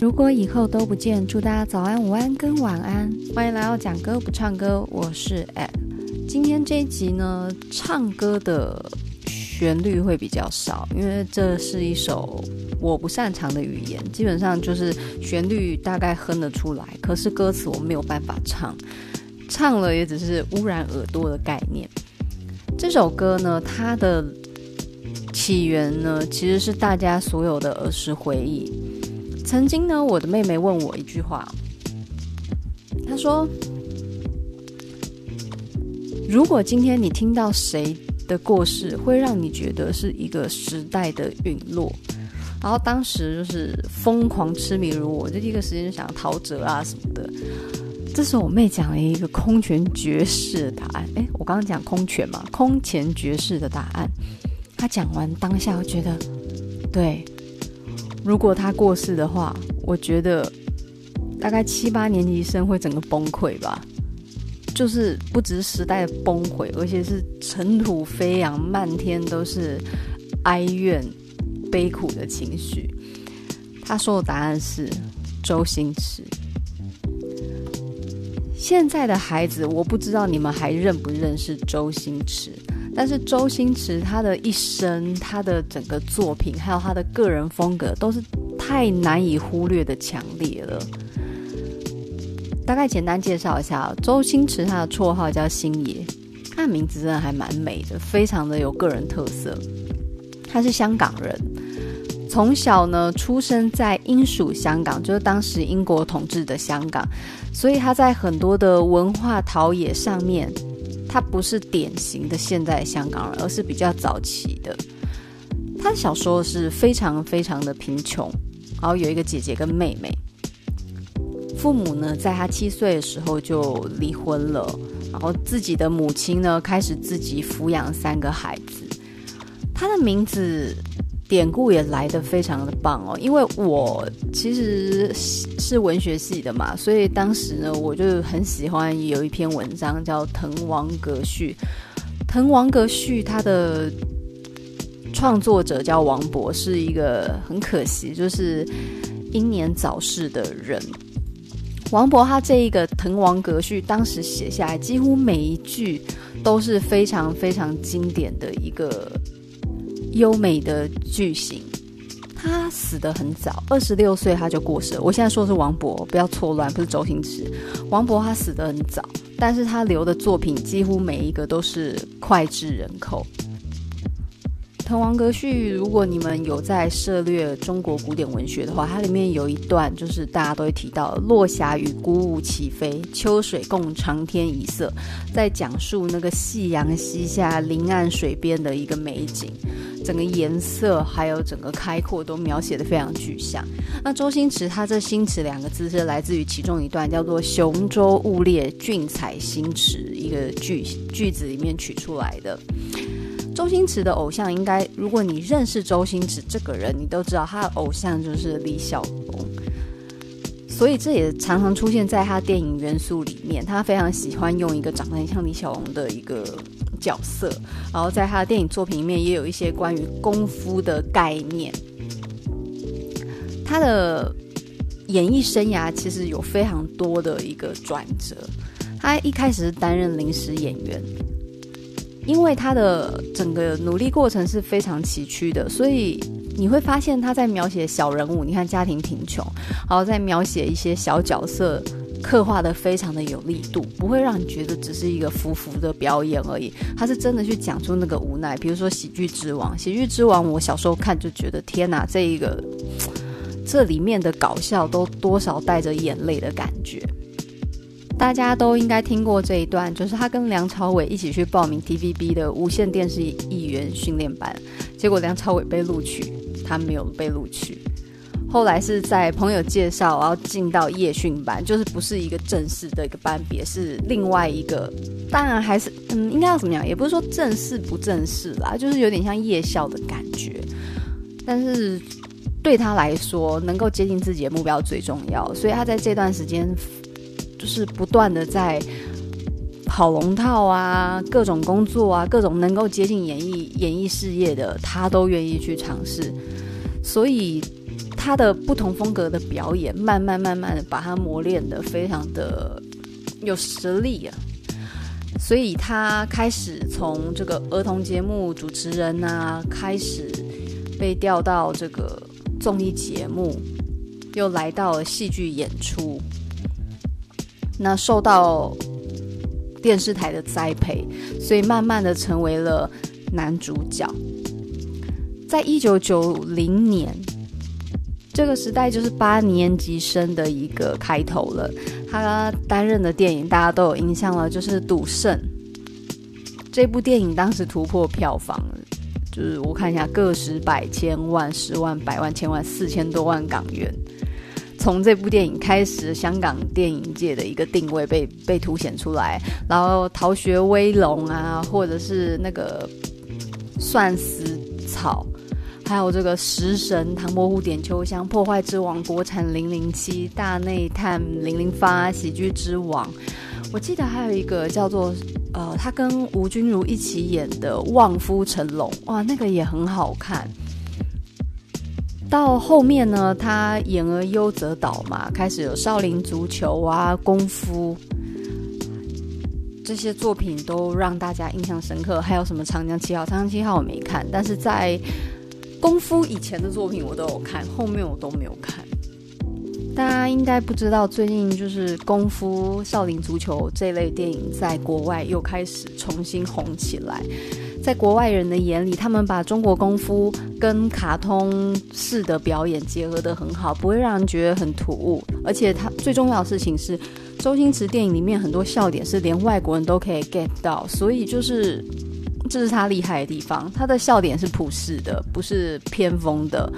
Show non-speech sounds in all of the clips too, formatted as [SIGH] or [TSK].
如果以后都不见，祝大家早安、午安跟晚安。欢迎来到讲歌不唱歌，我是 Ed。今天这一集呢，唱歌的旋律会比较少，因为这是一首我不擅长的语言，基本上就是旋律大概哼得出来，可是歌词我没有办法唱，唱了也只是污染耳朵的概念。这首歌呢，它的起源呢，其实是大家所有的儿时回忆。曾经呢，我的妹妹问我一句话，她说：“如果今天你听到谁的过世，会让你觉得是一个时代的陨落。”然后当时就是疯狂痴迷如我，就第一个时间就想陶喆啊什么的。这是我妹讲了一个空前绝世的答案。诶，我刚刚讲空前嘛，空前绝世的答案。她讲完当下，我觉得对。如果他过世的话，我觉得大概七八年级生会整个崩溃吧。就是不只是时代的崩溃，而且是尘土飞扬，漫天都是哀怨、悲苦的情绪。他说的答案是周星驰。现在的孩子，我不知道你们还认不认识周星驰。但是周星驰他的一生，他的整个作品，还有他的个人风格，都是太难以忽略的强烈了。大概简单介绍一下，周星驰他的绰号叫星爷，他的名字真的还蛮美的，非常的有个人特色。他是香港人，从小呢出生在英属香港，就是当时英国统治的香港，所以他在很多的文化陶冶上面。他不是典型的现代香港人，而是比较早期的。他小时候是非常非常的贫穷，然后有一个姐姐跟妹妹。父母呢，在他七岁的时候就离婚了，然后自己的母亲呢，开始自己抚养三个孩子。他的名字。典故也来得非常的棒哦，因为我其实是文学系的嘛，所以当时呢，我就很喜欢有一篇文章叫《滕王阁序》。滕王阁序它的创作者叫王勃，是一个很可惜就是英年早逝的人。王勃他这一个《滕王阁序》当时写下来，几乎每一句都是非常非常经典的一个。优美的句型，他死得很早，二十六岁他就过世了。我现在说的是王勃，不要错乱，不是周星驰。王勃他死得很早，但是他留的作品几乎每一个都是脍炙人口。《滕王阁序》，如果你们有在涉猎中国古典文学的话，它里面有一段就是大家都会提到“落霞与孤鹜齐飞，秋水共长天一色”，在讲述那个夕阳西下、临岸水边的一个美景，整个颜色还有整个开阔都描写的非常具象。那周星驰他这“星驰”两个字是来自于其中一段叫做“雄州雾列，俊采星驰”一个句句子里面取出来的。周星驰的偶像应该，如果你认识周星驰这个人，你都知道他的偶像就是李小龙，所以这也常常出现在他电影元素里面。他非常喜欢用一个长得很像李小龙的一个角色，然后在他的电影作品里面也有一些关于功夫的概念。他的演艺生涯其实有非常多的一个转折，他一开始是担任临时演员。因为他的整个努力过程是非常崎岖的，所以你会发现他在描写小人物，你看家庭贫穷，然后在描写一些小角色，刻画的非常的有力度，不会让你觉得只是一个浮浮的表演而已。他是真的去讲出那个无奈，比如说《喜剧之王》，《喜剧之王》我小时候看就觉得天哪，这一个 [TSK] 这里面的搞笑都多少带着眼泪的感觉。大家都应该听过这一段，就是他跟梁朝伟一起去报名 TVB 的无线电视艺员训练班，结果梁朝伟被录取，他没有被录取。后来是在朋友介绍，然后进到夜训班，就是不是一个正式的一个班别，是另外一个。当然还是嗯，应该要怎么样？也不是说正式不正式啦，就是有点像夜校的感觉。但是对他来说，能够接近自己的目标最重要，所以他在这段时间。就是不断的在跑龙套啊，各种工作啊，各种能够接近演艺演艺事业的，他都愿意去尝试。所以他的不同风格的表演，慢慢慢慢的把他磨练得非常的有实力啊。所以他开始从这个儿童节目主持人啊，开始被调到这个综艺节目，又来到了戏剧演出。那受到电视台的栽培，所以慢慢的成为了男主角。在一九九零年，这个时代就是八年级生的一个开头了。他担任的电影大家都有印象了，就是《赌圣》这部电影，当时突破票房，就是我看一下，个十百千万、十万、百万、千万、四千多万港元。从这部电影开始，香港电影界的一个定位被被凸显出来。然后《逃学威龙》啊，或者是那个《算死草》。还有这个食神、唐伯虎点秋香、破坏之王、国产零零七、大内探零零发、喜剧之王。我记得还有一个叫做呃，他跟吴君如一起演的《望夫成龙》，哇，那个也很好看。到后面呢，他演而优则导嘛，开始有少林足球啊、功夫这些作品都让大家印象深刻。还有什么长江七号？长江七号我没看，但是在。功夫以前的作品我都有看，后面我都没有看。大家应该不知道，最近就是功夫、少林足球这类电影在国外又开始重新红起来。在国外人的眼里，他们把中国功夫跟卡通式的表演结合得很好，不会让人觉得很突兀。而且他最重要的事情是，周星驰电影里面很多笑点是连外国人都可以 get 到，所以就是。这是他厉害的地方，他的笑点是普世的，不是偏锋的，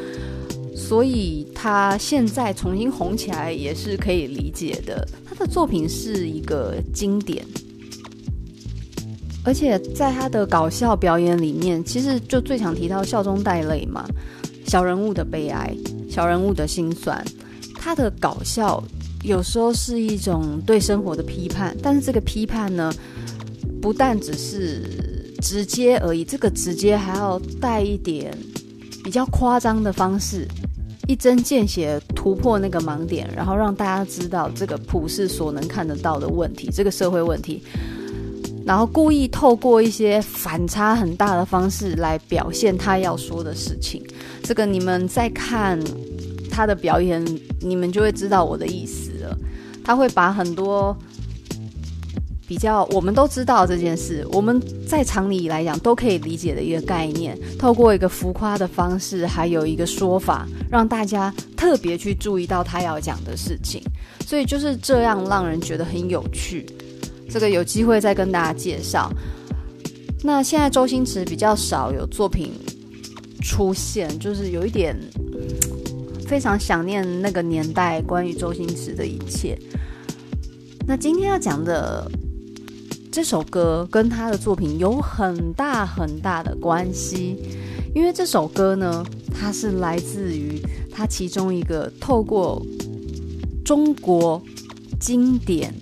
所以他现在重新红起来也是可以理解的。他的作品是一个经典，而且在他的搞笑表演里面，其实就最常提到笑中带泪嘛，小人物的悲哀，小人物的心酸。他的搞笑有时候是一种对生活的批判，但是这个批判呢，不但只是。直接而已，这个直接还要带一点比较夸张的方式，一针见血突破那个盲点，然后让大家知道这个普世所能看得到的问题，这个社会问题，然后故意透过一些反差很大的方式来表现他要说的事情。这个你们在看他的表演，你们就会知道我的意思了。他会把很多。比较我们都知道这件事，我们在常理来讲都可以理解的一个概念，透过一个浮夸的方式，还有一个说法，让大家特别去注意到他要讲的事情，所以就是这样让人觉得很有趣。这个有机会再跟大家介绍。那现在周星驰比较少有作品出现，就是有一点非常想念那个年代关于周星驰的一切。那今天要讲的。这首歌跟他的作品有很大很大的关系，因为这首歌呢，它是来自于他其中一个透过中国经典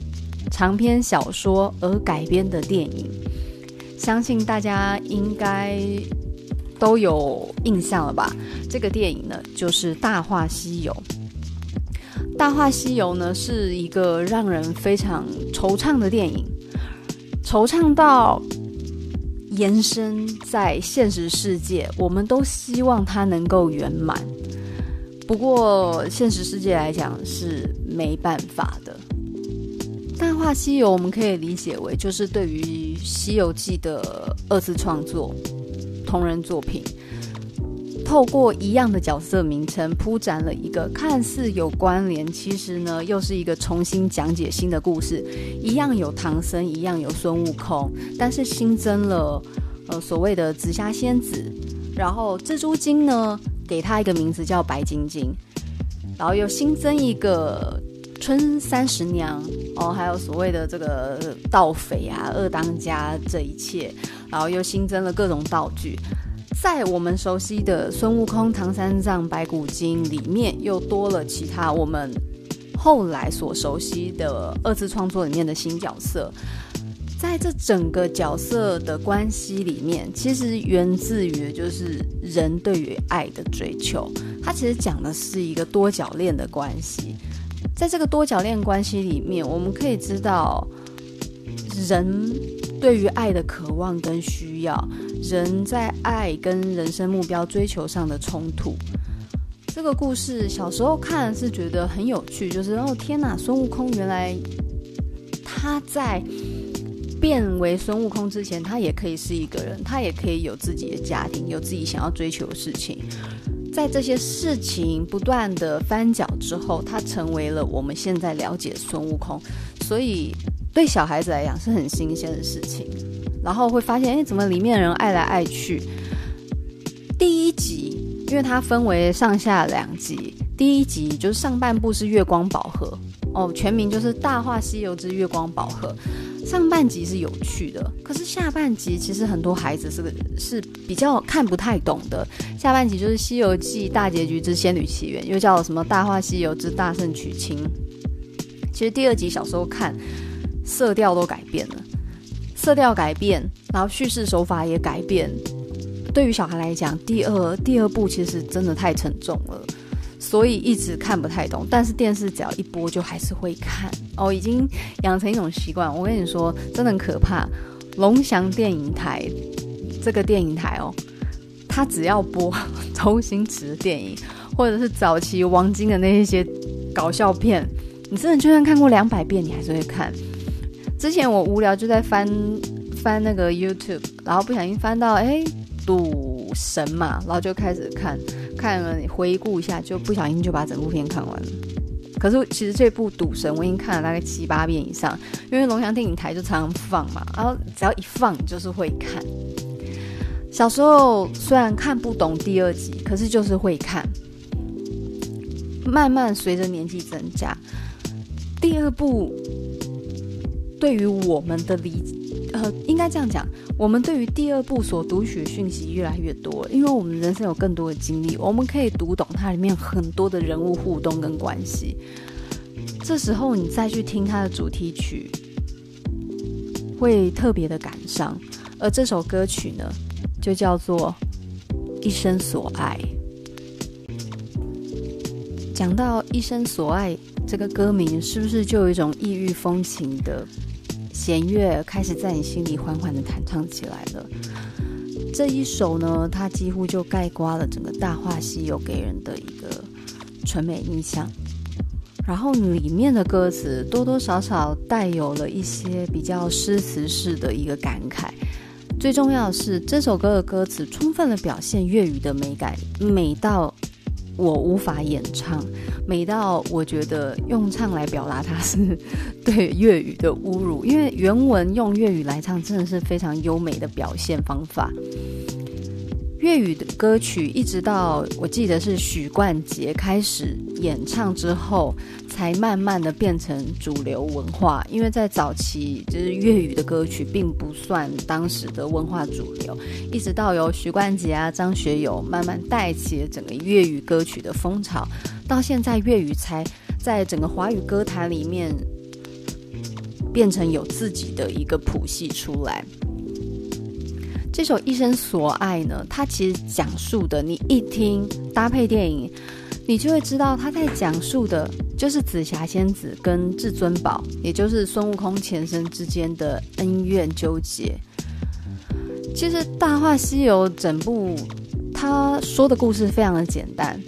长篇小说而改编的电影，相信大家应该都有印象了吧？这个电影呢，就是《大话西游》。《大话西游》呢，是一个让人非常惆怅的电影。惆怅到延伸在现实世界，我们都希望它能够圆满。不过，现实世界来讲是没办法的。《大话西游》我们可以理解为就是对于《西游记》的二次创作，同人作品。透过一样的角色名称，铺展了一个看似有关联，其实呢又是一个重新讲解新的故事。一样有唐僧，一样有孙悟空，但是新增了呃所谓的紫霞仙子，然后蜘蛛精呢给他一个名字叫白晶晶，然后又新增一个春三十娘哦，还有所谓的这个盗匪啊、二当家这一切，然后又新增了各种道具。在我们熟悉的孙悟空、唐三藏、白骨精里面，又多了其他我们后来所熟悉的二次创作里面的新角色。在这整个角色的关系里面，其实源自于就是人对于爱的追求。它其实讲的是一个多角恋的关系。在这个多角恋关系里面，我们可以知道人对于爱的渴望跟需要，人在爱跟人生目标追求上的冲突。这个故事小时候看是觉得很有趣，就是哦天哪，孙悟空原来他在。变为孙悟空之前，他也可以是一个人，他也可以有自己的家庭，有自己想要追求的事情。在这些事情不断的翻搅之后，他成为了我们现在了解孙悟空。所以对小孩子来讲是很新鲜的事情。然后会发现，哎，怎么里面的人爱来爱去？第一集，因为它分为上下两集，第一集就是上半部是月光宝盒，哦，全名就是《大话西游之月光宝盒》。上半集是有趣的，可是下半集其实很多孩子是个是比较看不太懂的。下半集就是《西游记》大结局之仙女奇缘，又叫什么《大话西游之大圣娶亲》。其实第二集小时候看，色调都改变了，色调改变，然后叙事手法也改变。对于小孩来讲，第二第二部其实真的太沉重了。所以一直看不太懂，但是电视只要一播就还是会看哦，已经养成一种习惯。我跟你说，真的很可怕。龙翔电影台这个电影台哦，它只要播 [LAUGHS] 周星驰的电影，或者是早期王晶的那一些搞笑片，你真的就算看过两百遍，你还是会看。之前我无聊就在翻翻那个 YouTube，然后不小心翻到哎赌神嘛，然后就开始看。看了，回顾一下，就不小心就把整部片看完了。可是其实这部《赌神》我已经看了大概七八遍以上，因为龙翔电影台就常常放嘛，然后只要一放就是会看。小时候虽然看不懂第二集，可是就是会看。慢慢随着年纪增加，第二部对于我们的理。呃，应该这样讲，我们对于第二部所读取讯息越来越多，因为我们人生有更多的经历，我们可以读懂它里面很多的人物互动跟关系。这时候你再去听它的主题曲，会特别的感伤。而这首歌曲呢，就叫做《一生所爱》。讲到《一生所爱》这个歌名，是不是就有一种异域风情的？弦乐开始在你心里缓缓地弹唱起来了。这一首呢，它几乎就概括了整个《大话西游》给人的一个纯美印象。然后里面的歌词多多少少带有了一些比较诗词式的一个感慨。最重要的是，这首歌的歌词充分地表现粤语的美感，美到。我无法演唱，美到我觉得用唱来表达它是对粤语的侮辱，因为原文用粤语来唱真的是非常优美的表现方法。粤语的歌曲一直到我记得是许冠杰开始演唱之后，才慢慢的变成主流文化。因为在早期，就是粤语的歌曲并不算当时的文化主流，一直到由许冠杰啊、张学友慢慢带起整个粤语歌曲的风潮，到现在粤语才在整个华语歌坛里面变成有自己的一个谱系出来。这首《一生所爱》呢，它其实讲述的，你一听搭配电影，你就会知道他在讲述的就是紫霞仙子跟至尊宝，也就是孙悟空前身之间的恩怨纠结。其实《大话西游》整部他说的故事非常的简单，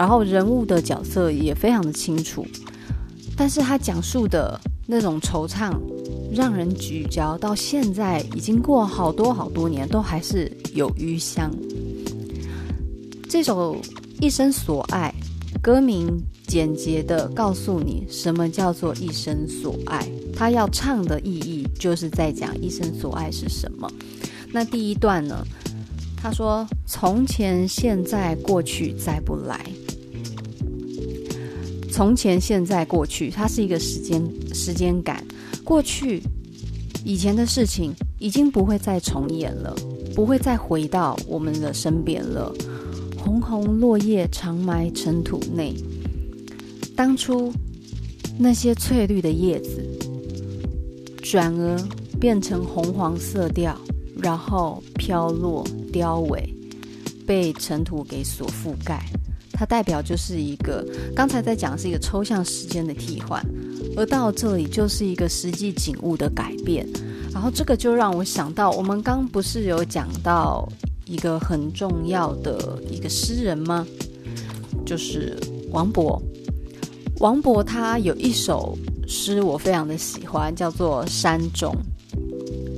然后人物的角色也非常的清楚，但是他讲述的那种惆怅。让人咀嚼，到现在已经过好多好多年，都还是有余香。这首《一生所爱》歌名简洁的告诉你什么叫做一生所爱，他要唱的意义就是在讲一生所爱是什么。那第一段呢？他说：“从前、现在、过去，再不来。从前、现在、过去，它是一个时间时间感。”过去，以前的事情已经不会再重演了，不会再回到我们的身边了。红红落叶长埋尘土内，当初那些翠绿的叶子，转而变成红黄色调，然后飘落凋萎，被尘土给所覆盖。它代表就是一个刚才在讲是一个抽象时间的替换，而到这里就是一个实际景物的改变。然后这个就让我想到，我们刚不是有讲到一个很重要的一个诗人吗？就是王勃。王勃他有一首诗我非常的喜欢，叫做《山中》。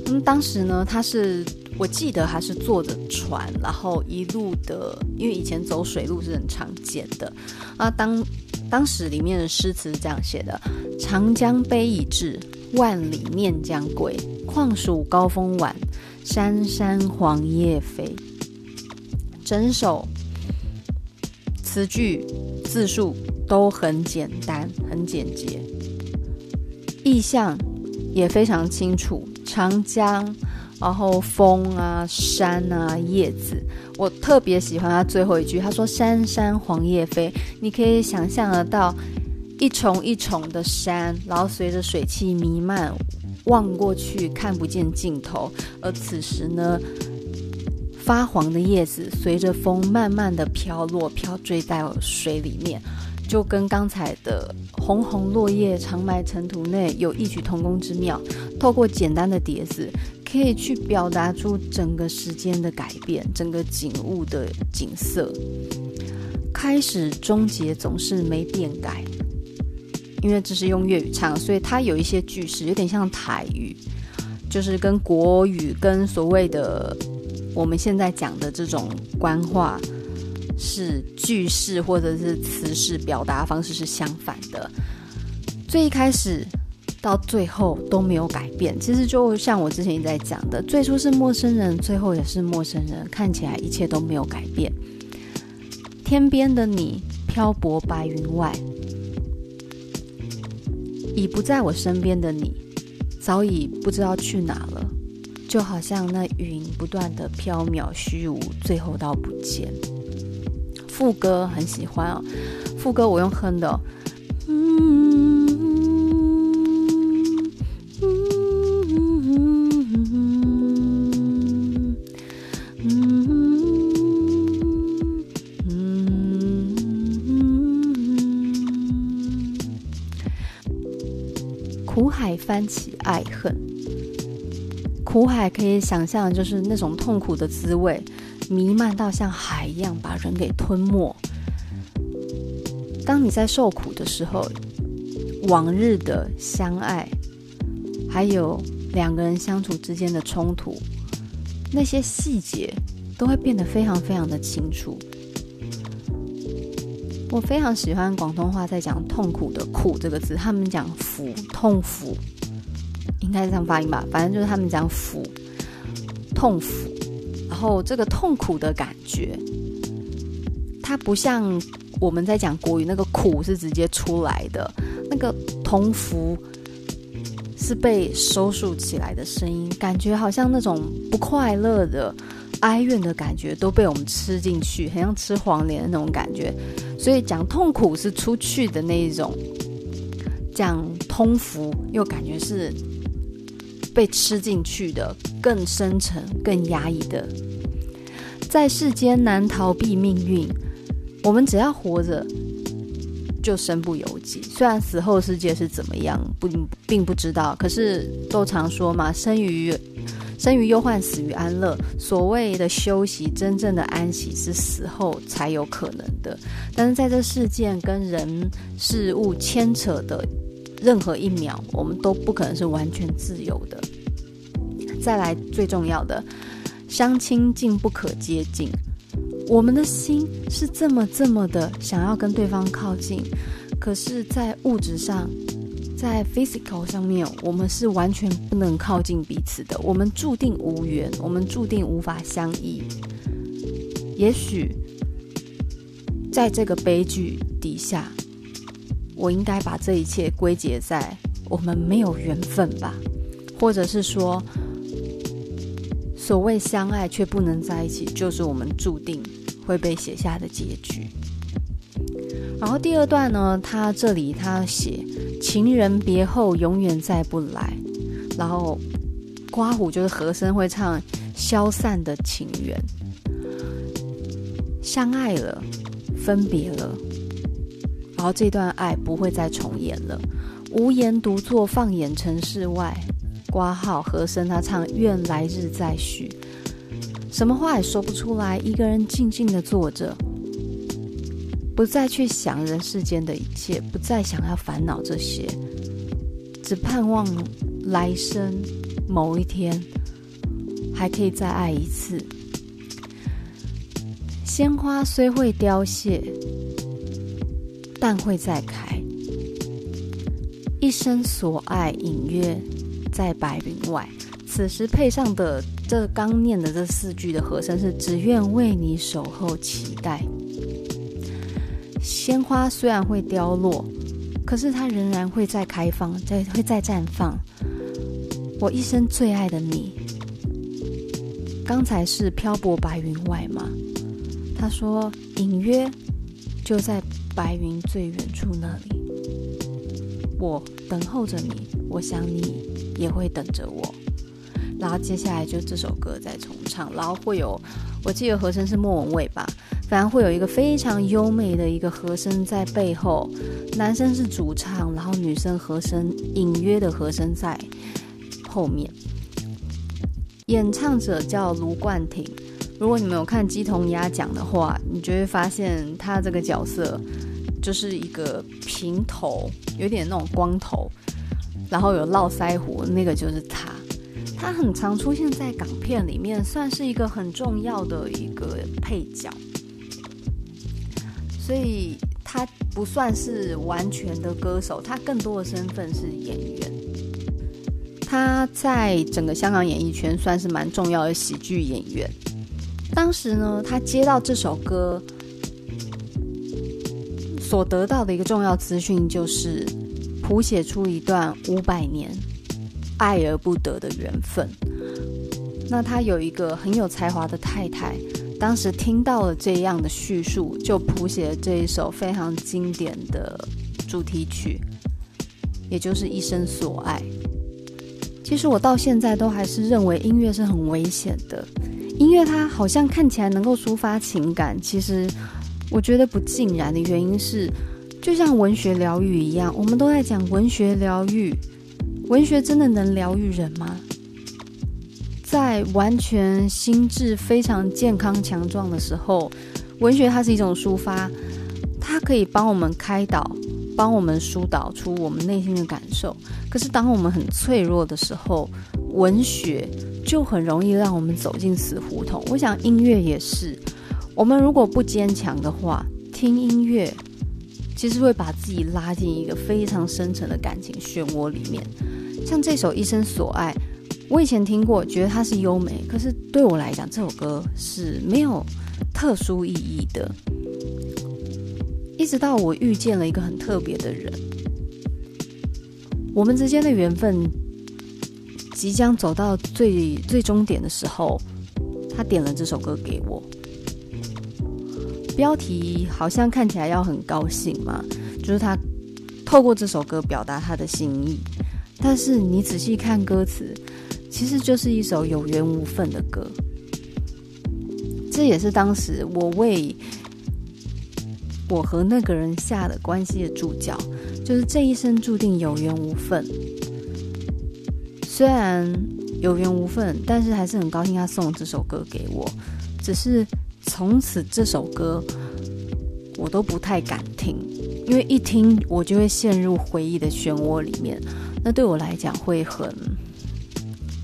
嗯，当时呢，他是。我记得还是坐着船，然后一路的，因为以前走水路是很常见的啊。当当时里面的诗词是这样写的：“长江悲已滞，万里念将归。况属高风晚，山山黄叶飞。”整首词句字数都很简单，很简洁，意象也非常清楚。长江。然后风啊，山啊，叶子，我特别喜欢他最后一句，他说“山山黄叶飞”，你可以想象得到一重一重的山，然后随着水汽弥漫，望过去看不见尽头。而此时呢，发黄的叶子随着风慢慢的飘落，飘坠在水里面，就跟刚才的“红红落叶长埋尘土内”有异曲同工之妙。透过简单的叠字。可以去表达出整个时间的改变，整个景物的景色，开始终结总是没变改。因为这是用粤语唱，所以它有一些句式有点像台语，就是跟国语跟所谓的我们现在讲的这种官话是句式或者是词式表达方式是相反的。最一开始。到最后都没有改变，其实就像我之前一直在讲的，最初是陌生人，最后也是陌生人，看起来一切都没有改变。天边的你漂泊白云外，已不在我身边的你，早已不知道去哪了，就好像那云不断的飘渺虚无，最后到不见。副歌很喜欢哦，副歌我用哼的哦。翻起爱恨，苦海可以想象，就是那种痛苦的滋味，弥漫到像海一样把人给吞没。当你在受苦的时候，往日的相爱，还有两个人相处之间的冲突，那些细节都会变得非常非常的清楚。我非常喜欢广东话在讲痛苦的“苦”这个字，他们讲“苦”，痛苦，应该是这样发音吧？反正就是他们讲“苦”，痛苦。然后这个痛苦的感觉，它不像我们在讲国语那个“苦”是直接出来的，那个“痛苦”是被收束起来的声音，感觉好像那种不快乐的。哀怨的感觉都被我们吃进去，很像吃黄连的那种感觉。所以讲痛苦是出去的那一种，讲通福又感觉是被吃进去的，更深沉、更压抑的。在世间难逃避命运，我们只要活着就身不由己。虽然死后世界是怎么样，不并不知道，可是都常说嘛，生于。生于忧患，死于安乐。所谓的休息，真正的安息是死后才有可能的。但是在这世界跟人事物牵扯的任何一秒，我们都不可能是完全自由的。再来，最重要的，相亲近不可接近。我们的心是这么这么的想要跟对方靠近，可是，在物质上。在 physical 上面，我们是完全不能靠近彼此的，我们注定无缘，我们注定无法相依。也许在这个悲剧底下，我应该把这一切归结在我们没有缘分吧，或者是说，所谓相爱却不能在一起，就是我们注定会被写下的结局。然后第二段呢，他这里他写情人别后永远再不来，然后刮胡就是和声会唱消散的情缘，相爱了，分别了，然后这段爱不会再重演了。无言独坐，放眼城市外，挂号和声他唱愿来日再续，什么话也说不出来，一个人静静的坐着，不再去想人世间的一切，不再想要烦恼这些，只盼望来生某一天还可以再爱一次。鲜花虽会凋谢，但会再开。一生所爱，隐约在白云外。此时配上的这刚念的这四句的和声是：只愿为你守候，期待。鲜花虽然会凋落，可是它仍然会再开放，再会再绽放。我一生最爱的你，刚才是漂泊白云外吗？他说隐约就在白云最远处那里。我等候着你，我想你也会等着我。然后接下来就这首歌再重唱，然后会有，我记得和声是莫文蔚吧，反正会有一个非常优美的一个和声在背后，男生是主唱，然后女生和声隐约的和声在后面。演唱者叫卢冠廷，如果你们有看鸡同鸭讲的话，你就会发现他这个角色。就是一个平头，有点那种光头，然后有络腮胡，那个就是他。他很常出现在港片里面，算是一个很重要的一个配角。所以他不算是完全的歌手，他更多的身份是演员。他在整个香港演艺圈算是蛮重要的喜剧演员。当时呢，他接到这首歌。所得到的一个重要资讯就是，谱写出一段五百年爱而不得的缘分。那他有一个很有才华的太太，当时听到了这样的叙述，就谱写了这一首非常经典的主题曲，也就是《一生所爱》。其实我到现在都还是认为音乐是很危险的，音乐它好像看起来能够抒发情感，其实。我觉得不尽然的原因是，就像文学疗愈一样，我们都在讲文学疗愈，文学真的能疗愈人吗？在完全心智非常健康强壮的时候，文学它是一种抒发，它可以帮我们开导，帮我们疏导出我们内心的感受。可是当我们很脆弱的时候，文学就很容易让我们走进死胡同。我想音乐也是。我们如果不坚强的话，听音乐其实会把自己拉进一个非常深沉的感情漩涡里面。像这首《一生所爱》，我以前听过，觉得它是优美，可是对我来讲，这首歌是没有特殊意义的。一直到我遇见了一个很特别的人，我们之间的缘分即将走到最最终点的时候，他点了这首歌给我。标题好像看起来要很高兴嘛，就是他透过这首歌表达他的心意，但是你仔细看歌词，其实就是一首有缘无分的歌。这也是当时我为我和那个人下的关系的注脚，就是这一生注定有缘无分。虽然有缘无分，但是还是很高兴他送这首歌给我，只是。从此这首歌我都不太敢听，因为一听我就会陷入回忆的漩涡里面，那对我来讲会很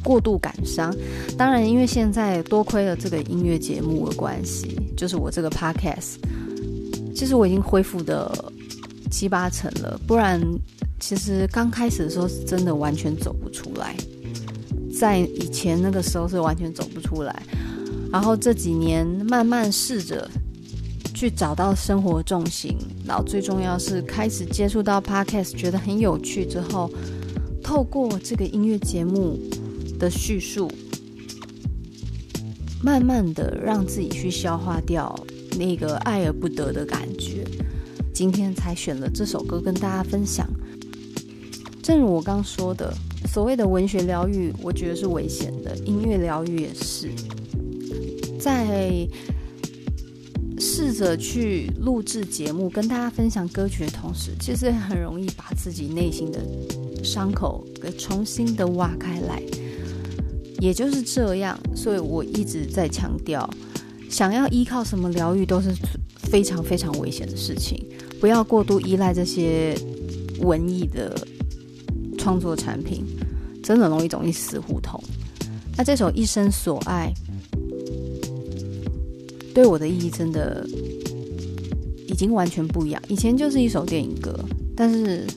过度感伤。当然，因为现在多亏了这个音乐节目的关系，就是我这个 podcast，其实我已经恢复的七八成了。不然，其实刚开始的时候是真的完全走不出来，在以前那个时候是完全走不出来。然后这几年慢慢试着去找到生活重心，然后最重要是开始接触到 Podcast，觉得很有趣之后，透过这个音乐节目的叙述，慢慢的让自己去消化掉那个爱而不得的感觉。今天才选了这首歌跟大家分享。正如我刚说的，所谓的文学疗愈，我觉得是危险的，音乐疗愈也是。在试着去录制节目，跟大家分享歌曲的同时，其实很容易把自己内心的伤口给重新的挖开来。也就是这样，所以我一直在强调，想要依靠什么疗愈，都是非常非常危险的事情。不要过度依赖这些文艺的创作产品，真的容易走进死胡同。那这首《一生所爱》。对我的意义真的已经完全不一样。以前就是一首电影歌，但是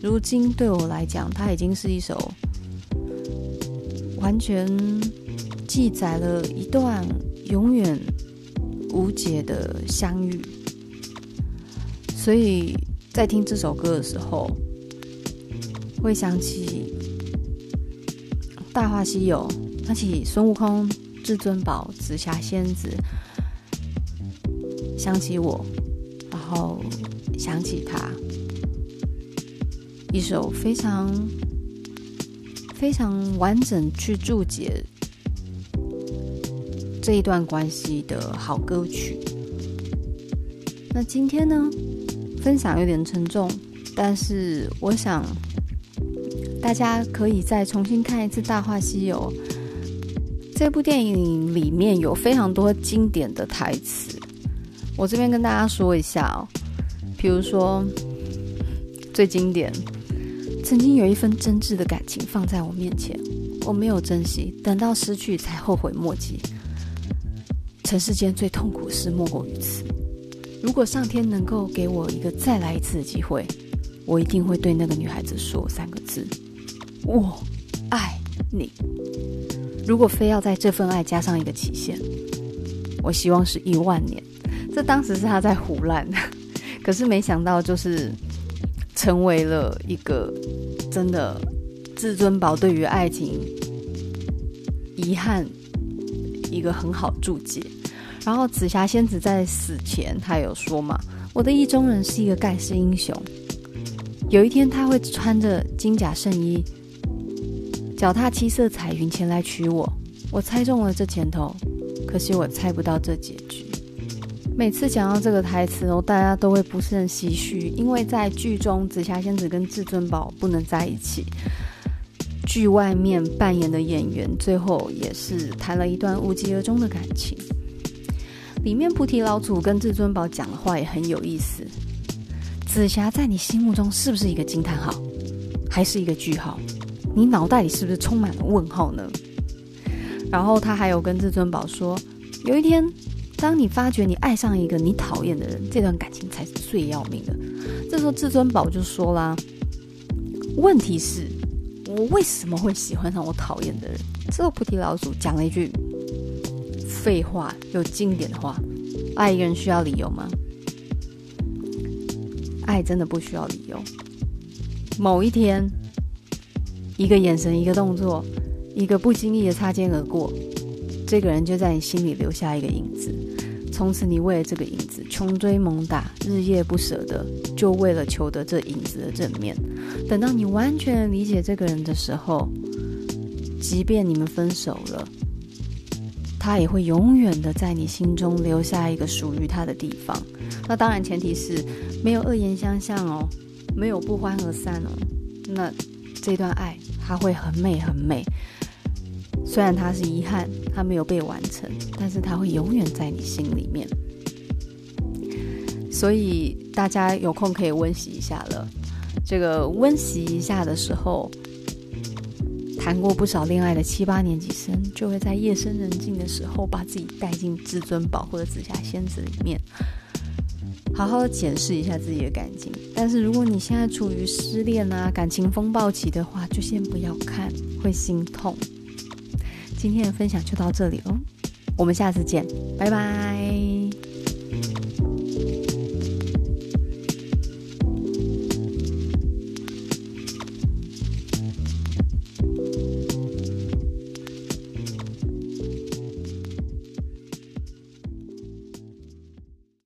如今对我来讲，它已经是一首完全记载了一段永远无解的相遇。所以在听这首歌的时候，会想起《大话西游》，想起孙悟空、至尊宝、紫霞仙子。想起我，然后想起他，一首非常非常完整去注解这一段关系的好歌曲。那今天呢，分享有点沉重，但是我想大家可以再重新看一次《大话西游》。这部电影里面有非常多经典的台词。我这边跟大家说一下哦，比如说最经典，曾经有一份真挚的感情放在我面前，我没有珍惜，等到失去才后悔莫及。尘世间最痛苦事莫过于此。如果上天能够给我一个再来一次的机会，我一定会对那个女孩子说三个字：我爱你。如果非要在这份爱加上一个期限，我希望是一万年。这当时是他在胡乱，可是没想到就是成为了一个真的至尊宝对于爱情遗憾一个很好注解。然后紫霞仙子在死前，她有说嘛：“我的意中人是一个盖世英雄，有一天他会穿着金甲圣衣，脚踏七色彩云前来娶我。”我猜中了这前头，可惜我猜不到这结局。每次讲到这个台词哦，大家都会不甚唏嘘，因为在剧中紫霞仙子跟至尊宝不能在一起，剧外面扮演的演员最后也是谈了一段无疾而终的感情。里面菩提老祖跟至尊宝讲的话也很有意思。紫霞在你心目中是不是一个惊叹号，还是一个句号？你脑袋里是不是充满了问号呢？然后他还有跟至尊宝说，有一天。当你发觉你爱上一个你讨厌的人，这段感情才是最要命的。这时候至尊宝就说啦：“问题是，我为什么会喜欢上我讨厌的人？”这个菩提老祖讲了一句废话又经典的话：“爱一个人需要理由吗？爱真的不需要理由。某一天，一个眼神，一个动作，一个不经意的擦肩而过。”这个人就在你心里留下一个影子，从此你为了这个影子穷追猛打，日夜不舍得，就为了求得这影子的正面。等到你完全理解这个人的时候，即便你们分手了，他也会永远的在你心中留下一个属于他的地方。那当然，前提是没有恶言相向哦，没有不欢而散哦。那这段爱，它会很美，很美。虽然它是遗憾，它没有被完成，但是它会永远在你心里面。所以大家有空可以温习一下了。这个温习一下的时候，谈过不少恋爱的七八年级生，就会在夜深人静的时候，把自己带进至尊宝或者紫霞仙子里面，好好的检视一下自己的感情。但是如果你现在处于失恋啊、感情风暴期的话，就先不要看，会心痛。今天的分享就到这里喽，我们下次见，拜拜。